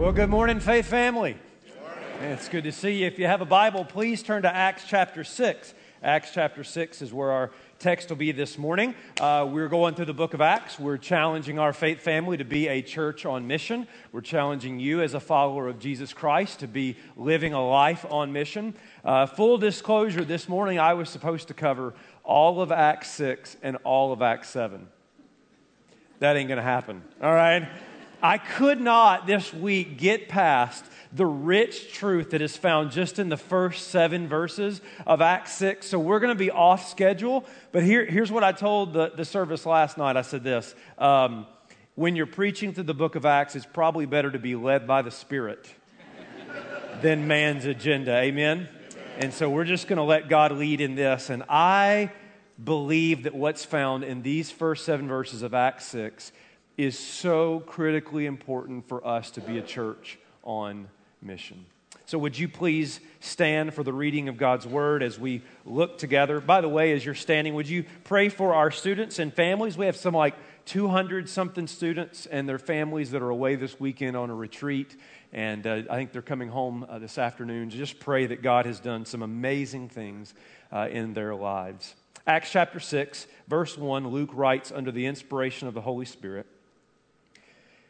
Well, good morning, Faith family. It's good to see you. If you have a Bible, please turn to Acts chapter 6. Acts chapter 6 is where our text will be this morning. Uh, we're going through the book of Acts. We're challenging our faith family to be a church on mission. We're challenging you as a follower of Jesus Christ to be living a life on mission. Uh, full disclosure this morning, I was supposed to cover all of Acts 6 and all of Acts 7. That ain't going to happen, all right? I could not this week get past the rich truth that is found just in the first seven verses of Acts 6. So we're going to be off schedule. But here, here's what I told the, the service last night I said this um, When you're preaching through the book of Acts, it's probably better to be led by the Spirit than man's agenda. Amen? And so we're just going to let God lead in this. And I believe that what's found in these first seven verses of Acts 6 is so critically important for us to be a church on mission. So, would you please stand for the reading of God's word as we look together? By the way, as you're standing, would you pray for our students and families? We have some like 200 something students and their families that are away this weekend on a retreat. And uh, I think they're coming home uh, this afternoon. Just pray that God has done some amazing things uh, in their lives. Acts chapter 6, verse 1, Luke writes under the inspiration of the Holy Spirit.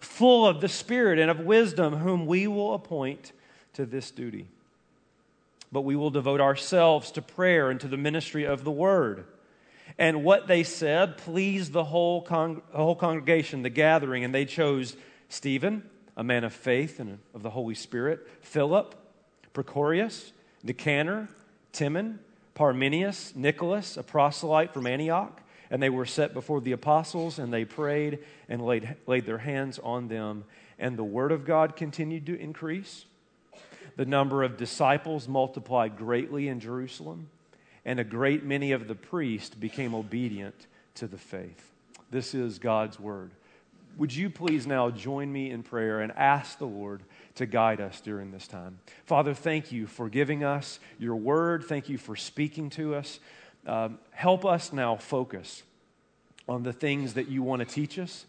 full of the Spirit and of wisdom, whom we will appoint to this duty. But we will devote ourselves to prayer and to the ministry of the word. And what they said pleased the whole, con- whole congregation, the gathering, and they chose Stephen, a man of faith and of the Holy Spirit, Philip, Prochorus, Nicanor, Timon, Parmenas, Nicholas, a proselyte from Antioch and they were set before the apostles, and they prayed and laid, laid their hands on them. And the word of God continued to increase. The number of disciples multiplied greatly in Jerusalem, and a great many of the priests became obedient to the faith. This is God's word. Would you please now join me in prayer and ask the Lord to guide us during this time? Father, thank you for giving us your word. Thank you for speaking to us. Um, help us now focus on the things that you want to teach us.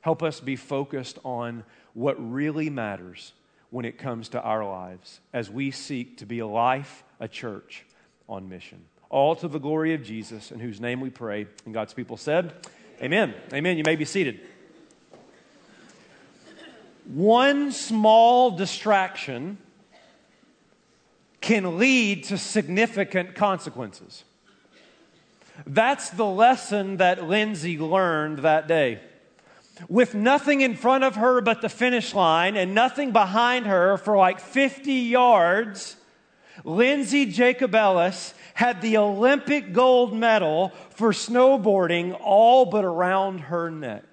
Help us be focused on what really matters when it comes to our lives as we seek to be a life, a church on mission. All to the glory of Jesus, in whose name we pray. And God's people said, Amen. Amen. You may be seated. One small distraction can lead to significant consequences. That's the lesson that Lindsey learned that day. With nothing in front of her but the finish line and nothing behind her for like 50 yards, Lindsey Jacobellis had the Olympic gold medal for snowboarding all but around her neck.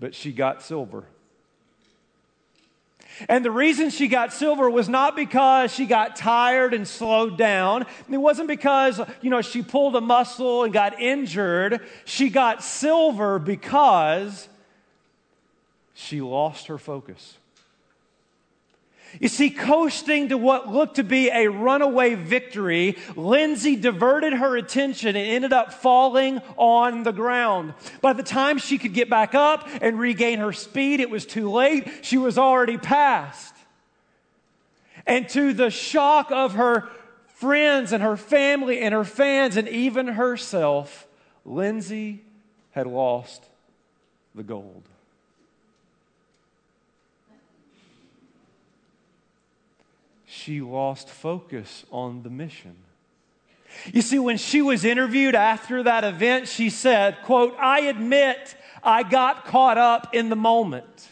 But she got silver. And the reason she got silver was not because she got tired and slowed down. It wasn't because, you know, she pulled a muscle and got injured. She got silver because she lost her focus. You see, coasting to what looked to be a runaway victory, Lindsey diverted her attention and ended up falling on the ground. By the time she could get back up and regain her speed, it was too late. She was already past. And to the shock of her friends and her family and her fans and even herself, Lindsey had lost the gold. She lost focus on the mission. You see, when she was interviewed after that event, she said, quote, I admit I got caught up in the moment.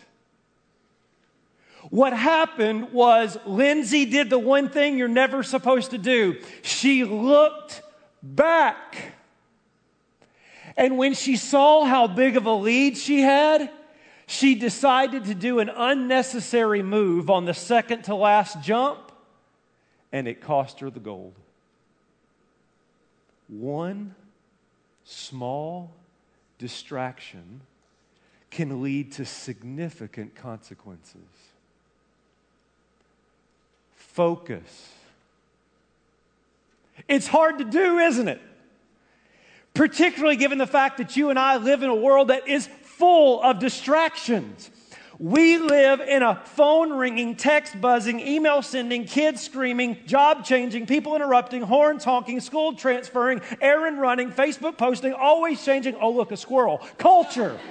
What happened was Lindsey did the one thing you're never supposed to do. She looked back. And when she saw how big of a lead she had, She decided to do an unnecessary move on the second to last jump, and it cost her the gold. One small distraction can lead to significant consequences. Focus. It's hard to do, isn't it? Particularly given the fact that you and I live in a world that is full of distractions. We live in a phone ringing, text buzzing, email sending, kids screaming, job changing, people interrupting, horns honking, school transferring, errand running, Facebook posting, always changing. Oh, look, a squirrel. Culture.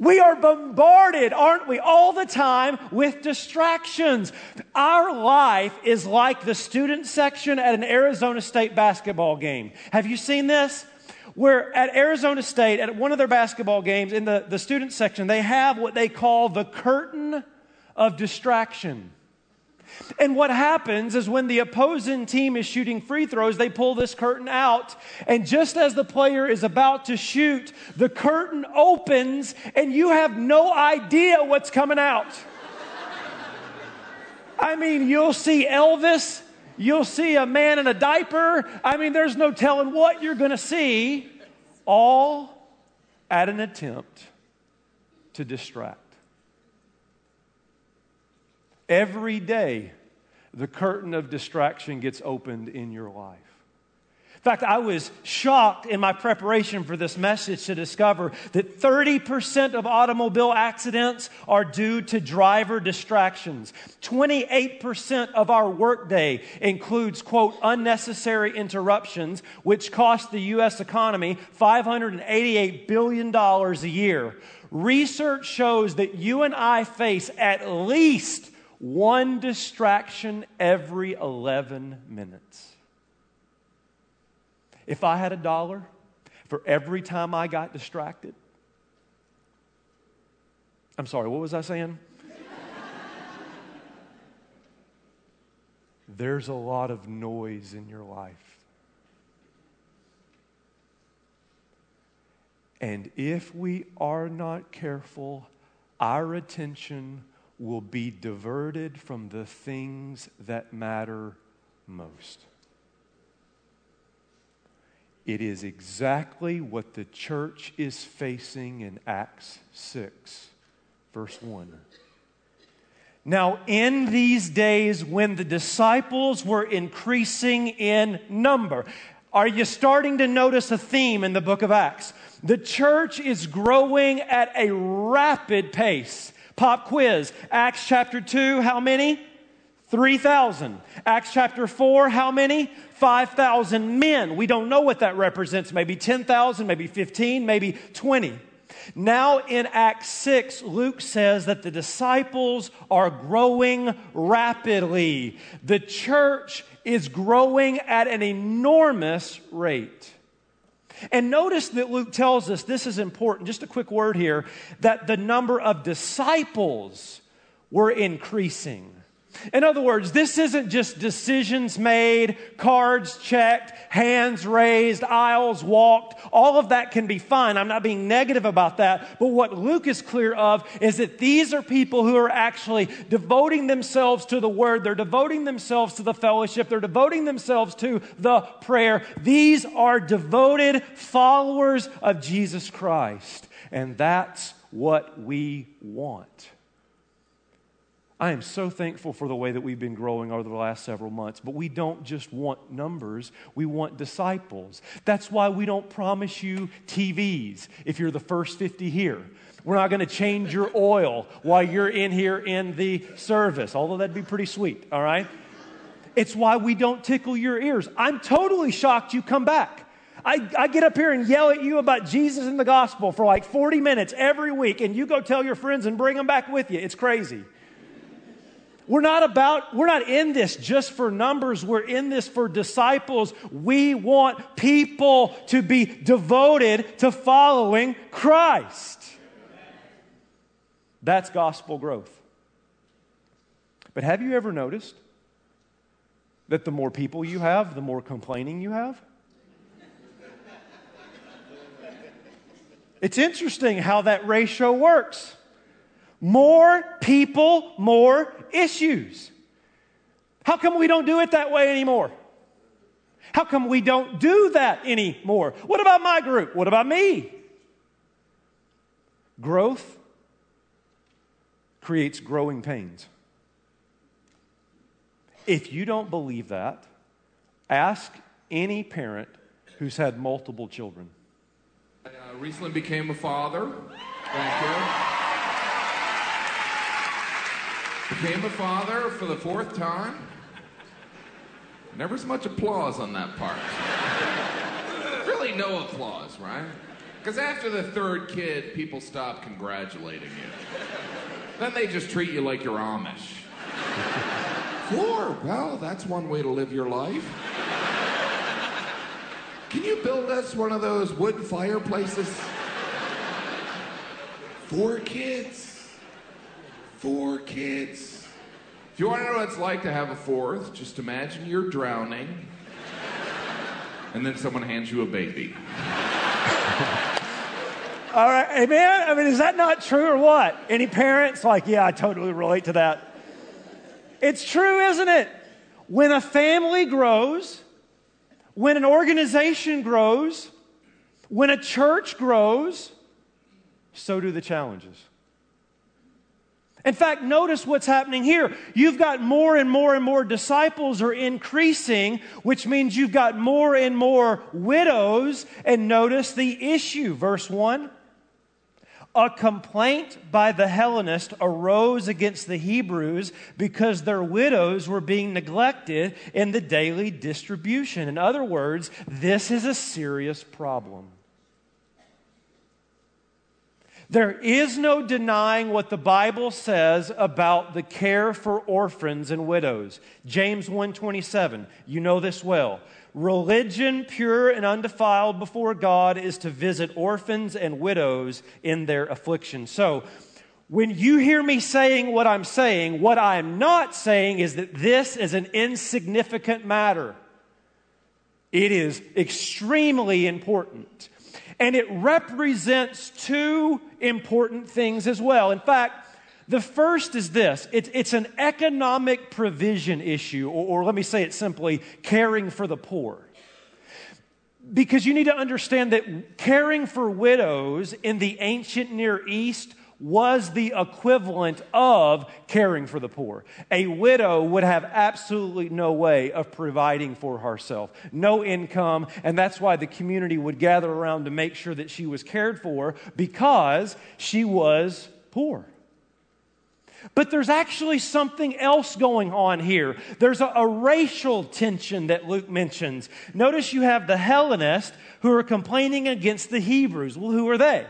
We are bombarded, aren't we, all the time with distractions. Our life is like the student section at an Arizona State basketball game. Have you seen this? Where at Arizona State, at one of their basketball games, in the, the student section, they have what they call the curtain of distraction. And what happens is when the opposing team is shooting free throws, they pull this curtain out. And just as the player is about to shoot, the curtain opens and you have no idea what's coming out. I mean, you'll see Elvis, you'll see a man in a diaper. I mean, there's no telling what you're going to see, all at an attempt to distract. Every day, the curtain of distraction gets opened in your life. In fact, I was shocked in my preparation for this message to discover that 30% of automobile accidents are due to driver distractions. 28% of our workday includes, quote, unnecessary interruptions, which cost the U.S. economy $588 billion a year. Research shows that you and I face at least one distraction every 11 minutes. If I had a dollar for every time I got distracted, I'm sorry, what was I saying? There's a lot of noise in your life. And if we are not careful, our attention will be diverted from the things that matter most. It is exactly what the church is facing in Acts 6, verse 1. Now, in these days when the disciples were increasing in number, are you starting to notice a theme in the book of Acts? The church is growing at a rapid pace. Pop quiz. Acts chapter 2, how many? 3,000. Acts chapter 4, how many? 5,000 men. We don't know what that represents. Maybe 10,000, maybe 15, maybe 20. Now in Acts 6, Luke says that the disciples are growing rapidly. The church is growing at an enormous rate. And notice that Luke tells us this is important, just a quick word here, that the number of disciples were increasing. In other words, this isn't just decisions made, cards checked, hands raised, aisles walked. All of that can be fine. I'm not being negative about that. But what Luke is clear of is that these are people who are actually devoting themselves to the word. They're devoting themselves to the fellowship. They're devoting themselves to the prayer. These are devoted followers of Jesus Christ. And that's what we want. I am so thankful for the way that we've been growing over the last several months. But we don't just want numbers, we want disciples. That's why we don't promise you TVs if you're the first 50 here. We're not going to change your oil while you're in here in the service, although that'd be pretty sweet, all right? It's why we don't tickle your ears. I'm totally shocked you come back. I, I, get up here and yell at you about Jesus and the gospel for like 40 minutes every week, and you go tell your friends and bring them back with you. It's crazy. We're not about, we're not in this just for numbers. We're in this for disciples. We want people to be devoted to following Christ. That's gospel growth. But have you ever noticed that the more people you have, the more complaining you have? It's interesting how that ratio works. More people, more issues. How come we don't do it that way anymore? How come we don't do that anymore? What about my group? What about me? Growth creates growing pains. If you don't believe that, ask any parent who's had multiple children. I uh, recently became a father. Thank you. Became a father for the fourth time. Never as much applause on that part. really, no applause, right? Because after the third kid, people stop congratulating you. Then they just treat you like you're Amish. Four, well, that's one way to live your life. Can you build us one of those wood fireplaces? Four kids. Four kids. If you want to know what it's like to have a fourth, just imagine you're drowning, and then someone hands you a baby. All right, amen. I mean, is that not true or what? Any parents like, yeah, I totally relate to that. It's true, isn't it? When a family grows, when an organization grows, when a church grows, so do the challenges. In fact, notice what's happening here. You've got more and more and more disciples are increasing, which means you've got more and more widows. And notice the issue, verse 1 a complaint by the Hellenists arose against the Hebrews because their widows were being neglected in the daily distribution. In other words, this is a serious problem. There is no denying what the Bible says about the care for orphans and widows. James 1:27. You know this well. Religion, pure and undefiled before God, is to visit orphans and widows in their affliction. So, when you hear me saying what I'm saying, what I'm not saying is that this is an insignificant matter. It is extremely important. And it represents two important things as well. In fact, the first is this it's, it's an economic provision issue, or, or let me say it simply caring for the poor. Because you need to understand that caring for widows in the ancient Near East was the equivalent of caring for the poor. A widow would have absolutely no way of providing for herself, no income, and that's why the community would gather around to make sure that she was cared for because she was poor. But there's actually something else going on here. There's a, a, racial tension that Luke mentions. Notice you have the Hellenists who are complaining against the Hebrews. Well, who are they?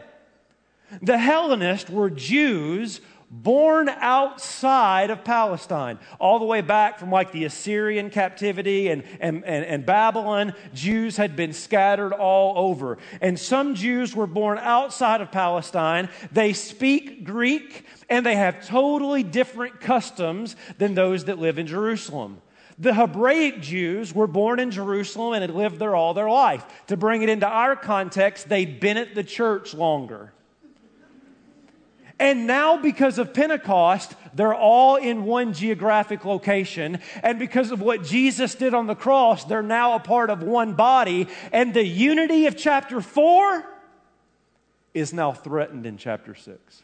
The Hellenists were Jews born outside of Palestine, all the way back from like the Assyrian captivity and, and, and, and, Babylon. Jews had been scattered all over. And some Jews were born outside of Palestine. They speak Greek and they have totally different customs than those that live in Jerusalem. The Hebraic Jews were born in Jerusalem and had lived there all their life. To bring it into our context, they'd been at the church longer. And now, because of Pentecost, they're all in one geographic location. And because of what Jesus did on the cross, they're now a part of one body. And the unity of chapter 4 is now threatened in chapter 6.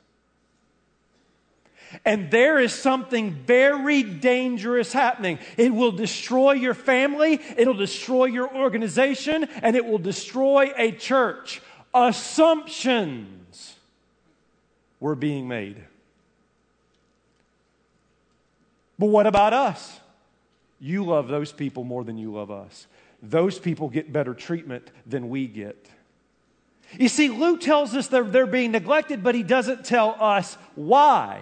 And there is something very dangerous happening. It will destroy your family, it'll destroy your organization, and it will destroy a church. Assumptions were being made. But what about us? You love those people more than you love us. Those people get better treatment than we get. You see, Luke tells us they're, they're being neglected, but he doesn't tell us why.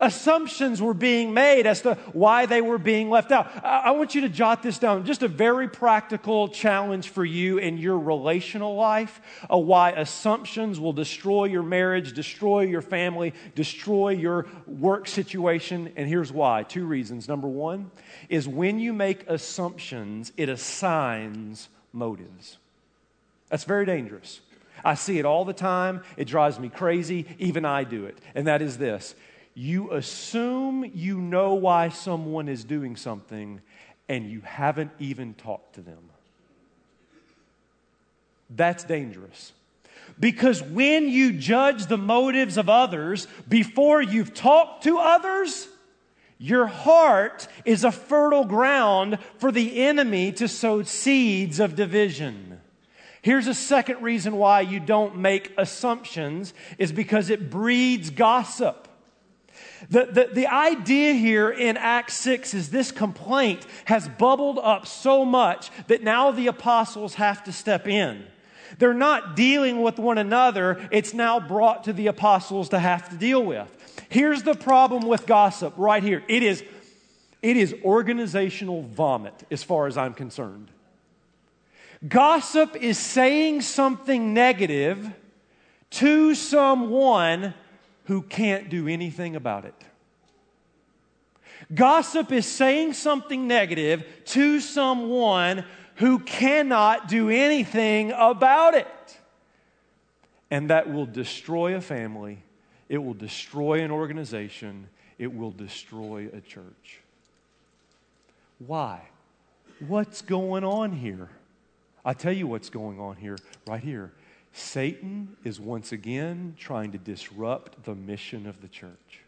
Assumptions were being made as to why they were being left out. I, want you to jot this down. Just a very practical challenge for you in your relational life of why assumptions will destroy your marriage, destroy your family, destroy your work situation. And here's why two reasons. Number one is when you make assumptions, it assigns motives. That's very dangerous. I see it all the time. It drives me crazy. Even I do it. And that is this you assume you know why someone is doing something, and you haven't even talked to them. That's dangerous. Because when you judge the motives of others before you've talked to others, your heart is a fertile ground for the enemy to sow seeds of division. Here's a second reason why you don't make assumptions is because it breeds gossip. The, the, the idea here in Acts 6 is this complaint has bubbled up so much that now the apostles have to step in. They're not dealing with one another, it's now brought to the apostles to have to deal with. Here's the problem with gossip right here it is, it is organizational vomit, as far as I'm concerned. Gossip is saying something negative to someone who can't do anything about it. Gossip is saying something negative to someone who cannot do anything about it. And that will destroy a family, it will destroy an organization, it will destroy a church. Why? What's going on here? i tell you what's going on here, right here. Satan is once again trying to disrupt the mission of the church.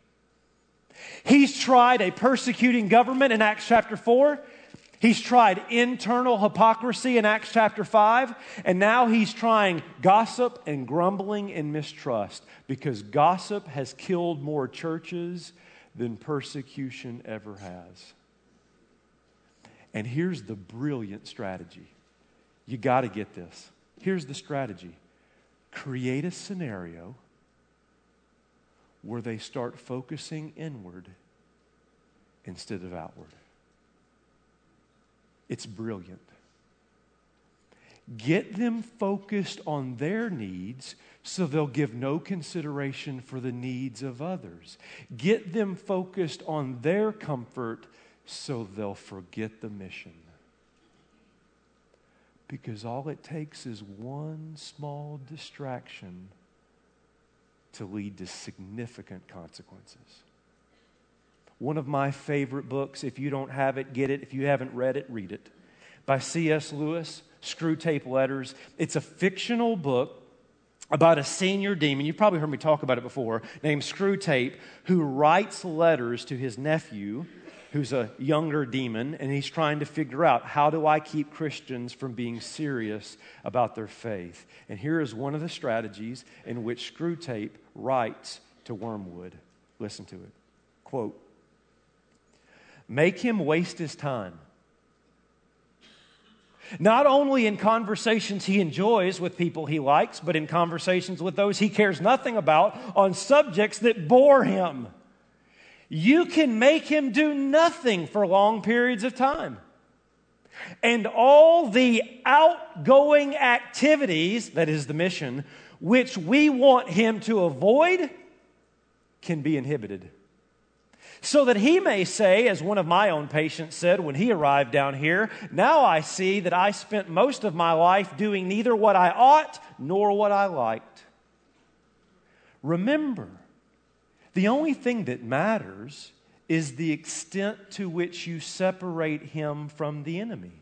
He's tried a persecuting government in Acts chapter 4. He's tried internal hypocrisy in Acts chapter 5, and now he's trying gossip and grumbling and mistrust because gossip has killed more churches than persecution ever has. And here's the brilliant strategy you got to get this. Here's the strategy create a scenario where they start focusing inward instead of outward. It's brilliant. Get them focused on their needs so they'll give no consideration for the needs of others. Get them focused on their comfort so they'll forget the mission. Because all it takes is one small distraction to lead to significant consequences. One of my favorite books, if you don't have it, get it. If you haven't read it, read it. By C.S. Lewis, Screwtape Letters. It's a fictional book about a senior demon. You've probably heard me talk about it before, named Screwtape, who writes letters to his nephew who's a younger demon, and he's trying to figure out how do I keep Christians from being serious about their faith. And here is one of the strategies in which Screwtape writes to Wormwood. Listen to it. Quote Make him waste his time. Not only in conversations he enjoys with people he likes, but in conversations with those he cares nothing about on subjects that bore him you can make him do nothing for long periods of time. And all the outgoing activities, that is the mission, which we want him to avoid, can be inhibited. So that he may say, as one of my own patients said when he arrived down here, now I see that I spent most of my life doing neither what I ought nor what I liked. Remember, the only thing that matters is the extent to which you separate him from the enemy,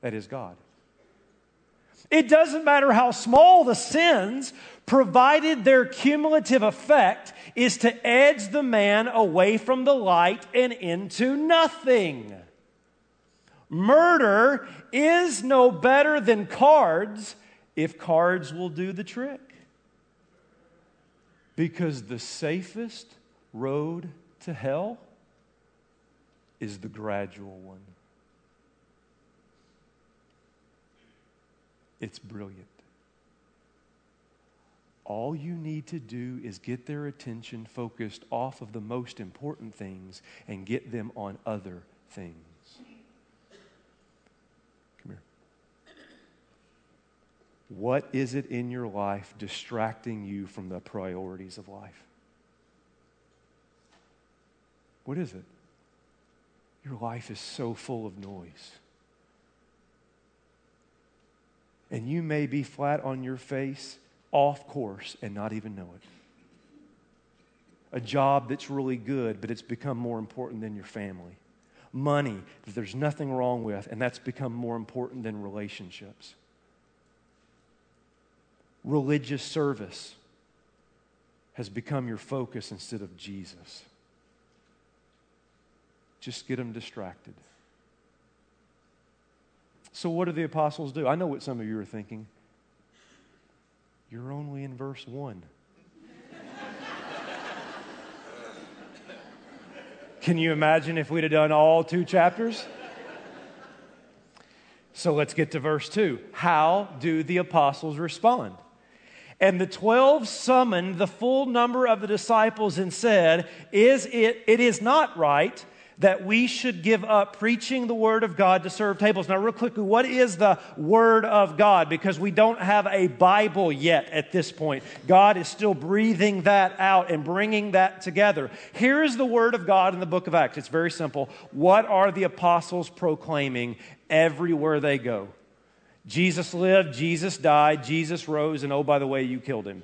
that is God. It doesn't matter how small the sins, provided their cumulative effect is to edge the man away from the light and into nothing. Murder is no better than cards if cards will do the trick. Because the safest road to hell is the gradual one. It's brilliant. All you need to do is get their attention focused off of the most important things and get them on other things. What is it in your life distracting you from the priorities of life? What is it? Your life is so full of noise. And you may be flat on your face off course and not even know it. A job that's really good, but it's become more important than your family. Money that there's nothing wrong with, and that's become more important than relationships. Religious service has become your focus instead of Jesus. Just get them distracted. So, what do the apostles do? I know what some of you are thinking. You're only in verse 1. Can you imagine if we'd have done all two chapters? So let's get to verse 2. How do the apostles respond? And the 12 summoned the full number of the disciples and said, Is it, it is not right that we should give up preaching the Word of God to serve tables. Now, real quickly, what is the Word of God? Because we don't have a Bible yet at this point. God is still breathing that out and bringing that together. Here is the Word of God in the book of Acts. It's very simple. What are the apostles proclaiming everywhere they go? Jesus lived, Jesus died, Jesus rose, and oh, by the way, you killed him.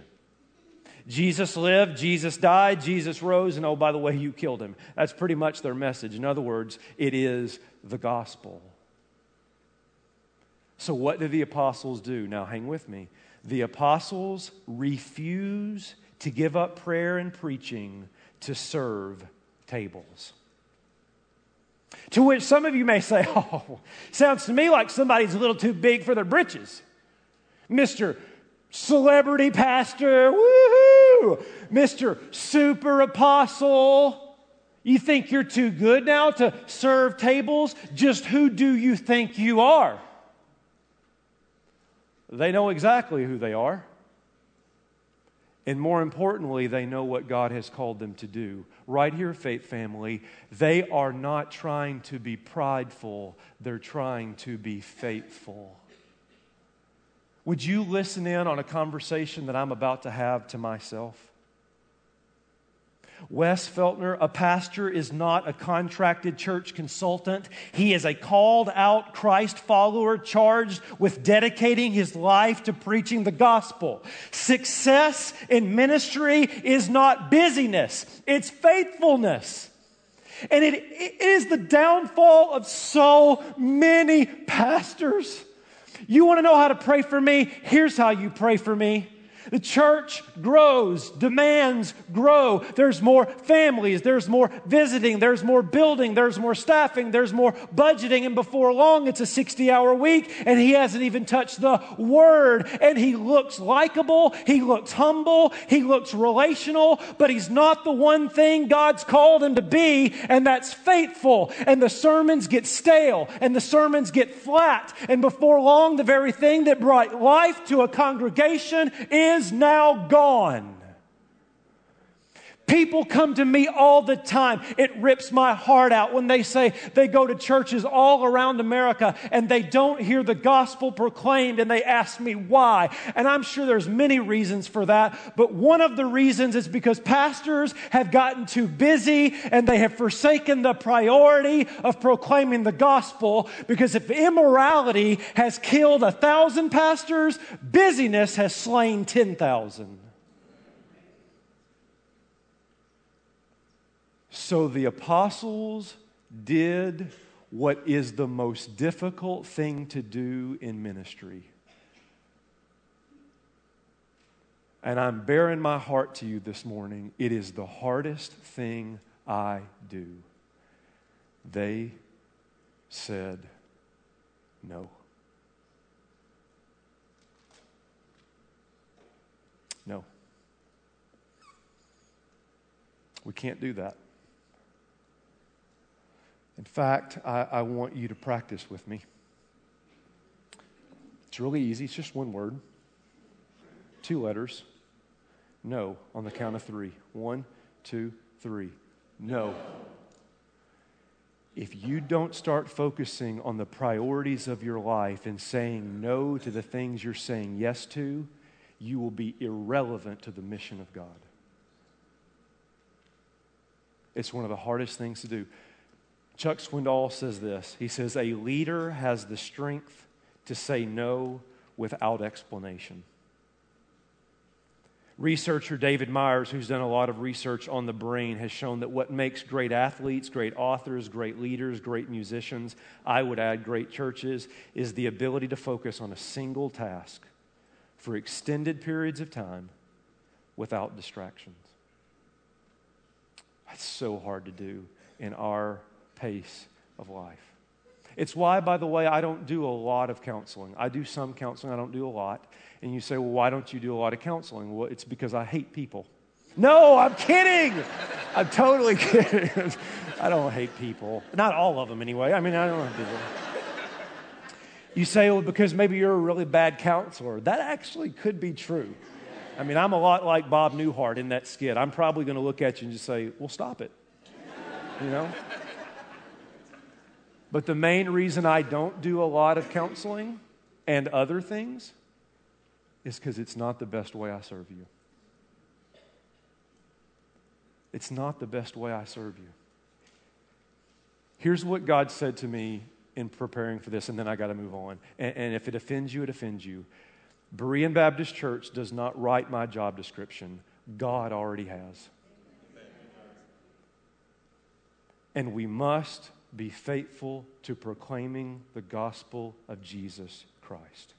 Jesus lived, Jesus died, Jesus rose, and oh, by the way, you killed him. That's pretty much their message. In other words, it is the gospel. So, what do the apostles do? Now, hang with me. The apostles refuse to give up prayer and preaching to serve tables. To which some of you may say, Oh, sounds to me like somebody's a little too big for their britches. Mr. Celebrity pastor, woohoo! Mr. Super apostle. You think you're too good now to serve tables? Just who do you think you are? They know exactly who they are. And more importantly, they know what God has called them to do. Right here, Faith Family, they are not trying to be prideful, they're trying to be faithful. Would you listen in on a conversation that I'm about to have to myself? Wes Feltner, a pastor, is not a contracted church consultant. He is a called out Christ follower charged with dedicating his life to preaching the gospel. Success in ministry is not busyness, it's faithfulness. And it, it is the downfall of so many pastors. You want to know how to pray for me? Here's how you pray for me. The church grows, demands grow. There's more families, there's more visiting, there's more building, there's more staffing, there's more budgeting, and before long it's a 60 hour week, and he hasn't even touched the word. And he looks likable, he looks humble, he looks relational, but he's not the one thing God's called him to be, and that's faithful. And the sermons get stale, and the sermons get flat, and before long, the very thing that brought life to a congregation is is now gone. People come to me all the time. It rips my heart out when they say they go to churches all around America and they don't hear the gospel proclaimed and they ask me why. And I'm sure there's many reasons for that, but one of the reasons is because pastors have gotten too busy and they have forsaken the priority of proclaiming the gospel because if immorality has killed a thousand pastors, busyness has slain 10,000. So the apostles did what is the most difficult thing to do in ministry. And I'm bearing my heart to you this morning. It is the hardest thing I do. They said no. No. We can't do that. In fact, I, I want you to practice with me. It's really easy, it's just one word, two letters. No, on the count of three. One, two, three. No. If you don't start focusing on the priorities of your life and saying no to the things you're saying yes to, you will be irrelevant to the mission of God. It's one of the hardest things to do. Chuck Swindoll says this He says, A leader has the strength to say no without explanation. Researcher David Myers, who's done a lot of research on the brain, has shown that what makes great athletes, great authors, great leaders, great musicians, I would add great churches, is the ability to focus on a single task for extended periods of time without distractions. That's so hard to do in our pace of life. It's why, by the way, I don't do a lot of counseling. I do some counseling, I don't do a lot. And you say, well, why don't you do a lot of counseling? Well, it's because I hate people. No, I'm kidding. I'm totally kidding. I don't hate people. Not all of them, anyway. I mean, I don't hate people. You say, well, because maybe you're a really bad counselor. That actually could be true. I mean, I'm a lot like Bob Newhart in that skit. I'm probably going to look at you and just say, well, stop it. You know? But the main reason I don't do a lot of counseling and other things is because it's not the best way I serve you. It's not the best way I serve you. Here's what God said to me in preparing for this, and then I got to move on. And, and, if it offends you, it offends you. Berean Baptist Church does not write my job description, God already has. And we must be faithful to proclaiming the gospel of Jesus Christ.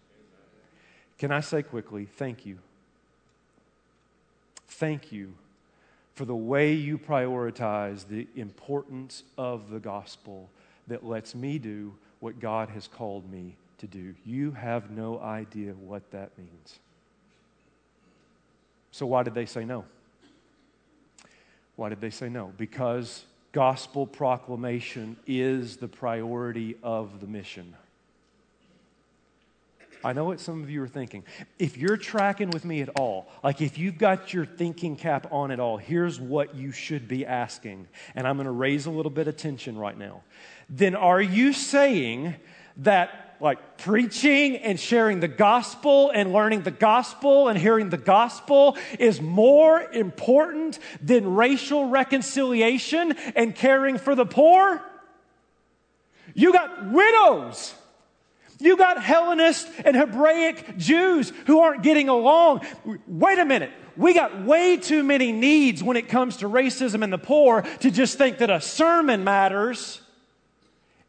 Can I say quickly, thank you. Thank you for the way you prioritize the importance of the gospel that lets me do what God has called me to do. You have no idea what that means. So, why did they say no? Why did they say no? Because gospel proclamation is the priority of the mission. I know what some of you are thinking. If you're tracking with me at all, like if you've got your thinking cap on at all, here's what you should be asking. And I'm going to raise a little bit of tension right now. Then are you saying that like preaching and sharing the gospel and learning the gospel and hearing the gospel is more important than racial reconciliation and caring for the poor? You got widows. You got Hellenist and Hebraic Jews who aren't getting along. Wait a minute. We got way too many needs when it comes to racism and the poor to just think that a sermon matters.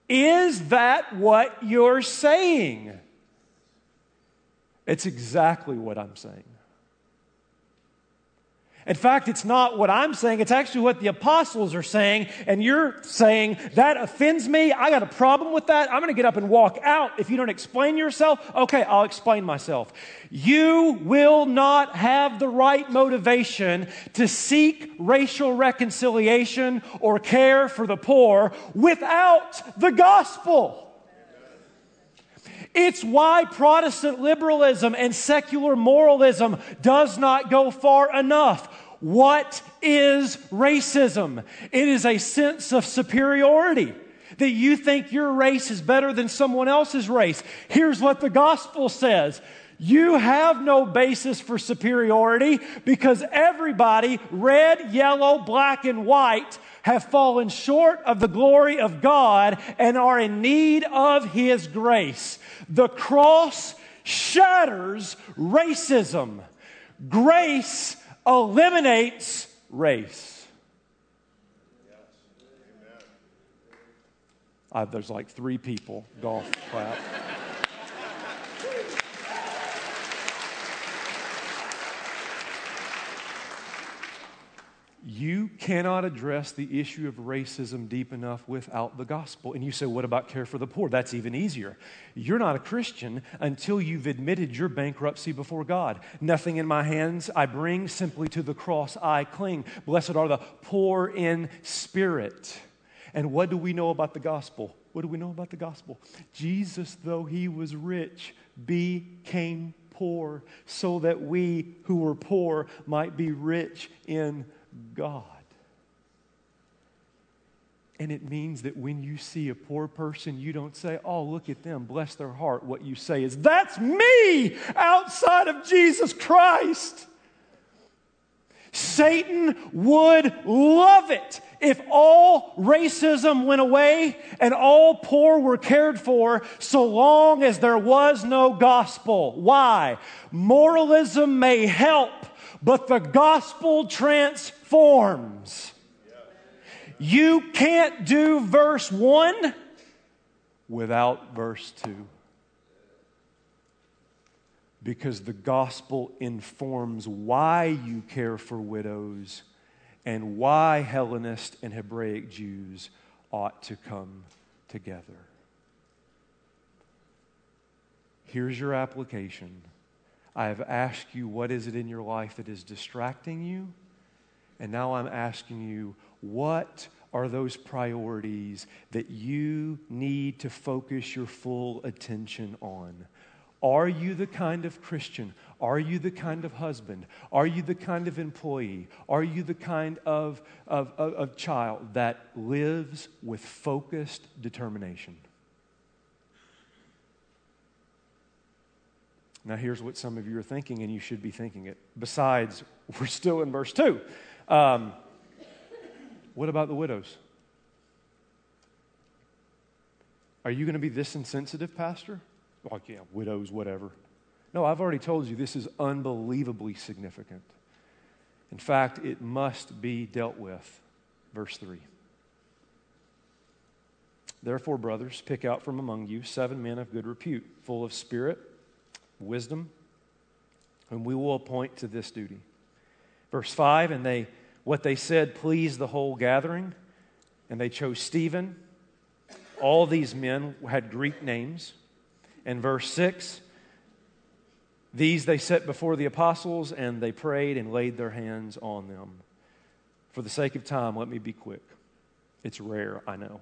Is that what you're saying? It's exactly what I'm saying. In fact, it's not what I'm saying, it's actually what the apostles are saying, and you're saying, that offends me. I got a problem with that. I'm going to get up and walk out. If you don't explain yourself, okay, I'll explain myself. You will not have the right motivation to seek racial reconciliation or care for the poor without the gospel. It's why Protestant liberalism and secular moralism does not go far enough. What is racism? It is a sense of superiority that you think your race is better than someone else's race. Here's what the gospel says. You have no basis for superiority because everybody, red, yellow, black, and white, have fallen short of the glory of God and are in need of His grace. The cross shatters racism. Grace eliminates race. Uh, there's like three people. Golf clap. You cannot address the issue of racism deep enough without the gospel. And you say, what about care for the poor? That's even easier. You're not a Christian until you've admitted your bankruptcy before God. Nothing in my hands I bring, simply to the cross I cling. Blessed are the poor in spirit. And what do we know about the gospel? What do we know about the gospel? Jesus, though he was rich, became poor so that we who were poor might be rich in God. And it means that when you see a poor person, you don't say, Oh, look at them, bless their heart. What you say is, That's me outside of Jesus Christ. Satan would love it if all racism went away and all poor were cared for so long as there was no gospel. Why? Moralism may help, but the gospel transforms. You can't do verse 1 without verse 2. Because the gospel informs why you care for widows and why Hellenist and Hebraic Jews ought to come together. Here's your application. I have asked you what is it in your life that is distracting you? And now I'm asking you, what are those priorities that you need to focus your full attention on? Are you the kind of Christian? Are you the kind of husband? Are you the kind of employee? Are you the kind of, of, of, of child that lives with focused determination? Now, here's what some of you are thinking, and you should be thinking it. Besides, we're still in verse 2. Um, what about the widows? Are you going to be this insensitive, Pastor? Like, yeah, widows, whatever. No, I've already told you this is unbelievably significant. In fact, it must be dealt with. Verse 3. Therefore, brothers, pick out from among you seven men of good repute, full of spirit, wisdom, whom we will appoint to this duty. Verse 5 And they what they said pleased the whole gathering, and they chose Stephen. All these men had Greek names. And verse 6 These they set before the apostles, and they prayed and laid their hands on them. For the sake of time, let me be quick. It's rare, I know.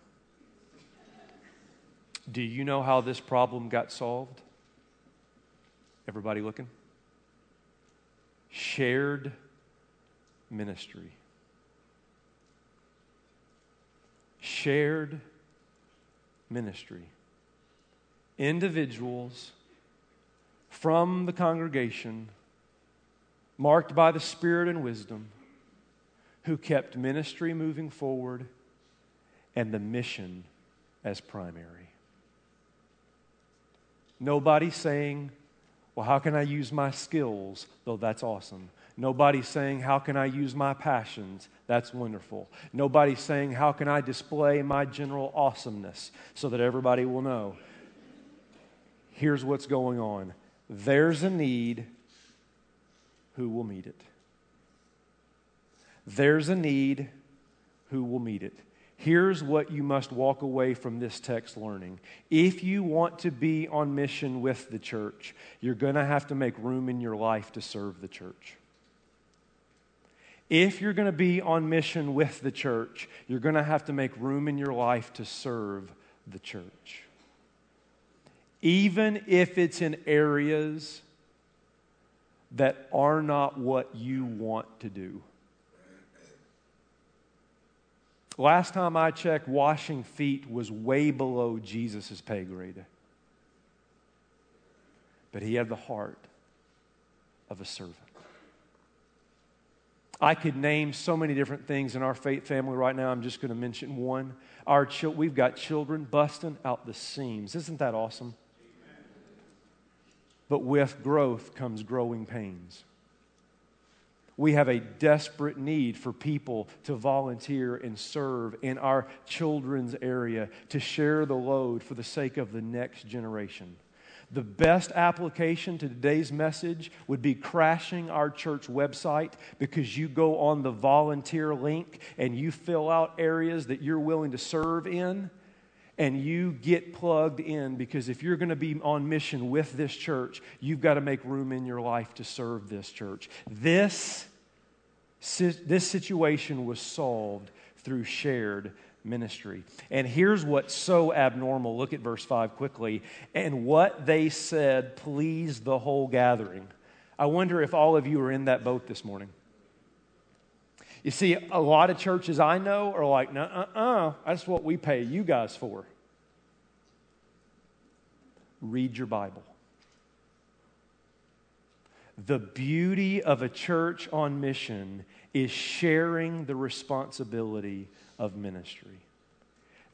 Do you know how this problem got solved? Everybody looking? Shared ministry. Shared ministry. Individuals from the congregation, marked by the Spirit and wisdom, who kept ministry moving forward and the mission as primary. Nobody saying, Well, how can I use my skills? Though that's awesome. Nobody's saying, How can I use my passions? That's wonderful. Nobody's saying, How can I display my general awesomeness so that everybody will know? Here's what's going on there's a need, who will meet it? There's a need, who will meet it? Here's what you must walk away from this text learning. If you want to be on mission with the church, you're going to have to make room in your life to serve the church. If you're going to be on mission with the church, you're going to have to make room in your life to serve the church. Even if it's in areas that are not what you want to do. Last time I checked, washing feet was way below Jesus' pay grade. But he had the heart of a servant. I could name so many different things in our faith family right now. I'm just going to mention one. Our chil- we've got children busting out the seams. Isn't that awesome? But with growth comes growing pains. We have a desperate need for people to volunteer and serve in our children's area to share the load for the sake of the next generation. The best application to today's message would be crashing our church website because you go on the volunteer link and you fill out areas that you're willing to serve in and you get plugged in because if you're going to be on mission with this church, you've got to make room in your life to serve this church. This, this situation was solved through shared ministry. And here's what's so abnormal. Look at verse 5 quickly. And what they said pleased the whole gathering. I wonder if all of you are in that boat this morning. You see, a lot of churches I know are like, no, uh uh, that's what we pay you guys for. Read your Bible. The beauty of a church on mission is sharing the responsibility of ministry.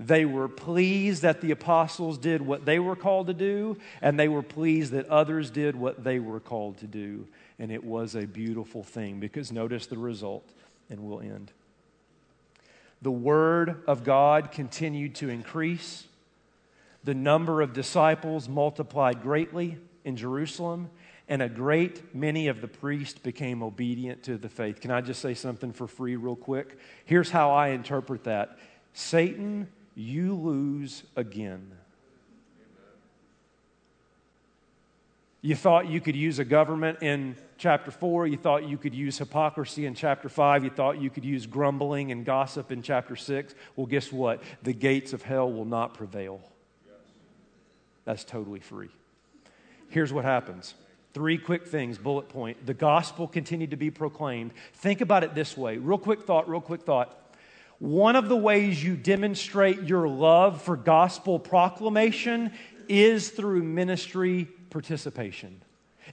They were pleased that the apostles did what they were called to do, and they were pleased that others did what they were called to do. And it was a beautiful thing because notice the result, and we'll end. The Word of God continued to increase. The number of disciples multiplied greatly in Jerusalem, and a great many of the priests became obedient to the faith. Can I just say something for free, real quick? Here's how I interpret that Satan you lose again. You thought you could use a government in chapter 4. You thought you could use hypocrisy in chapter 5. You thought you could use grumbling and gossip in chapter 6. Well, guess what? The gates of hell will not prevail. That's totally free. Here's what happens three quick things, bullet point. The gospel continued to be proclaimed. Think about it this way. Real quick thought, real quick thought. One of the ways you demonstrate your love for gospel proclamation is through ministry participation.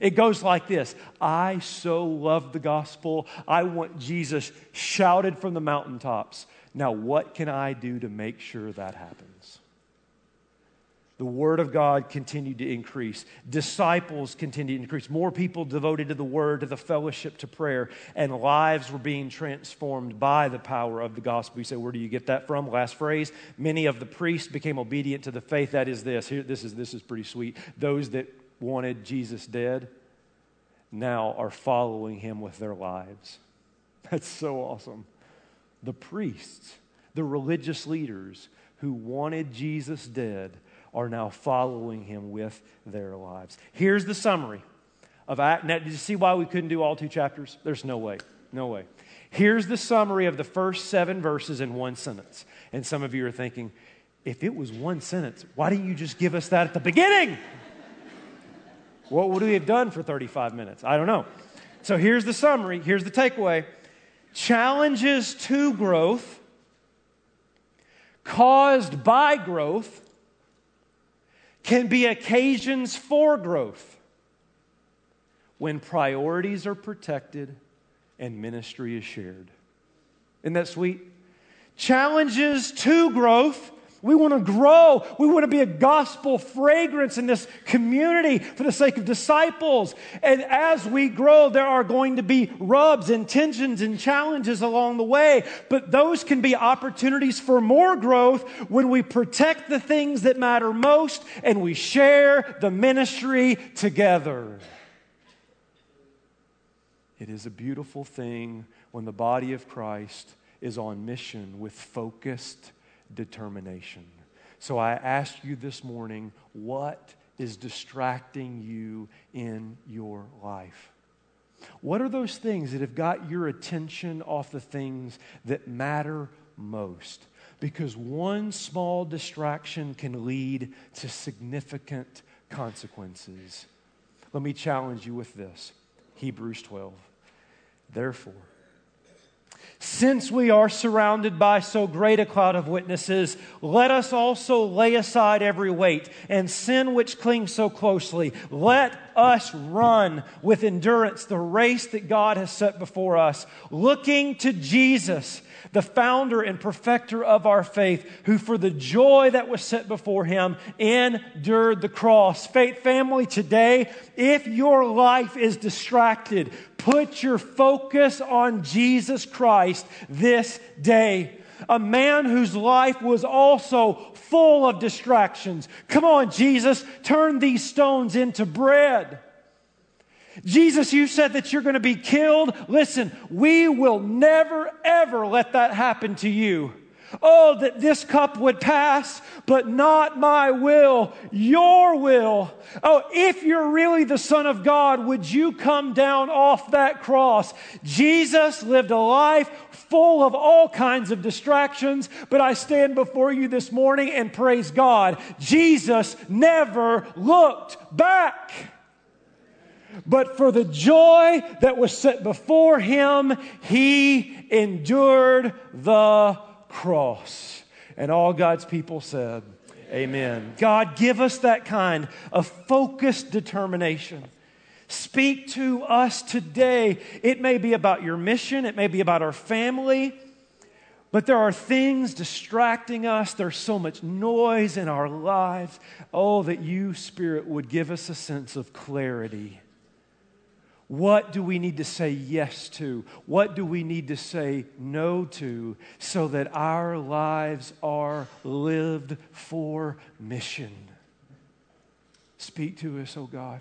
It goes like this I so love the gospel. I want Jesus shouted from the mountaintops. Now, what can I do to make sure that happens? The Word of God continued to increase. Disciples continued to increase. More people devoted to the Word, to the fellowship, to prayer, and lives were being transformed by the power of the gospel. You say, where do you get that from? Last phrase. Many of the priests became obedient to the faith. That is this. Here, this is this is pretty sweet. Those that wanted Jesus dead now are following him with their lives. That's so awesome. The priests, the religious leaders who wanted Jesus dead are now following him with their lives. Here's the summary of Act. Now, did you see why we couldn't do all two chapters? There's no way. No way. Here's the summary of the first seven verses in one sentence. And some of you are thinking, if it was one sentence, why didn't you just give us that at the beginning? what would we have done for 35 minutes? I don't know. So here's the summary. Here's the takeaway challenges to growth caused by growth can be occasions for growth when priorities are protected and ministry is shared. Isn't that sweet? Challenges to growth we want to grow. We want to be a gospel fragrance in this community for the sake of disciples. And as we grow, there are going to be rubs and tensions and challenges along the way. But those can be opportunities for more growth when we protect the things that matter most and we share the ministry together. It is a beautiful thing when the body of Christ is on mission with focused determination. So I ask you this morning what is distracting you in your life? What are those things that have got your attention off the things that matter most? Because one small distraction can lead to significant consequences. Let me challenge you with this Hebrews 12. Therefore, since we are surrounded by so great a cloud of witnesses, let us also lay aside every weight and sin which clings so closely. Let us run with endurance the race that God has set before us, looking to Jesus the founder and perfecter of our faith, who for the joy that was set before him endured the cross. Faith family, today, if your life is distracted, put your focus on Jesus Christ this day. A man whose life was also full of distractions. Come on, Jesus, turn these stones into bread. Jesus, you said that you're going to be killed. Listen, we will never, ever let that happen to you. Oh, that this cup would pass, but not my will, your will. Oh, if you're really the Son of God, would you come down off that cross? Jesus lived a life full of all kinds of distractions, but I stand before you this morning and praise God. Jesus never looked back. But for the joy that was set before him, he endured the cross. And all God's people said, Amen. God, give us that kind of focused determination. Speak to us today. It may be about your mission, it may be about our family. But there are things distracting us. There's so much noise in our lives. Oh, that you, Spirit, would give us a sense of clarity. What do we need to say yes to? What do we need to say no to so that our lives are lived for mission? Speak to us, oh God.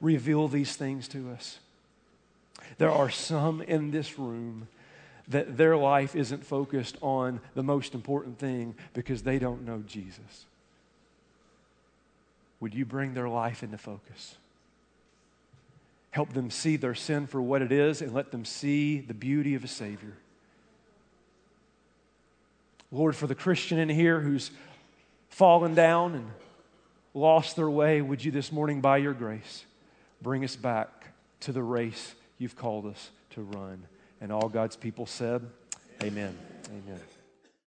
Reveal these things to us. There are some in this room that their life isn't focused on the most important thing because they don't know Jesus. Would you bring their life into focus? Help them see their sin for what it is and let them see the beauty of a Savior. Lord, for the Christian in here who's fallen down and lost their way, would you this morning, by your grace, bring us back to the race you've called us to run? And all God's people said, Amen. Amen.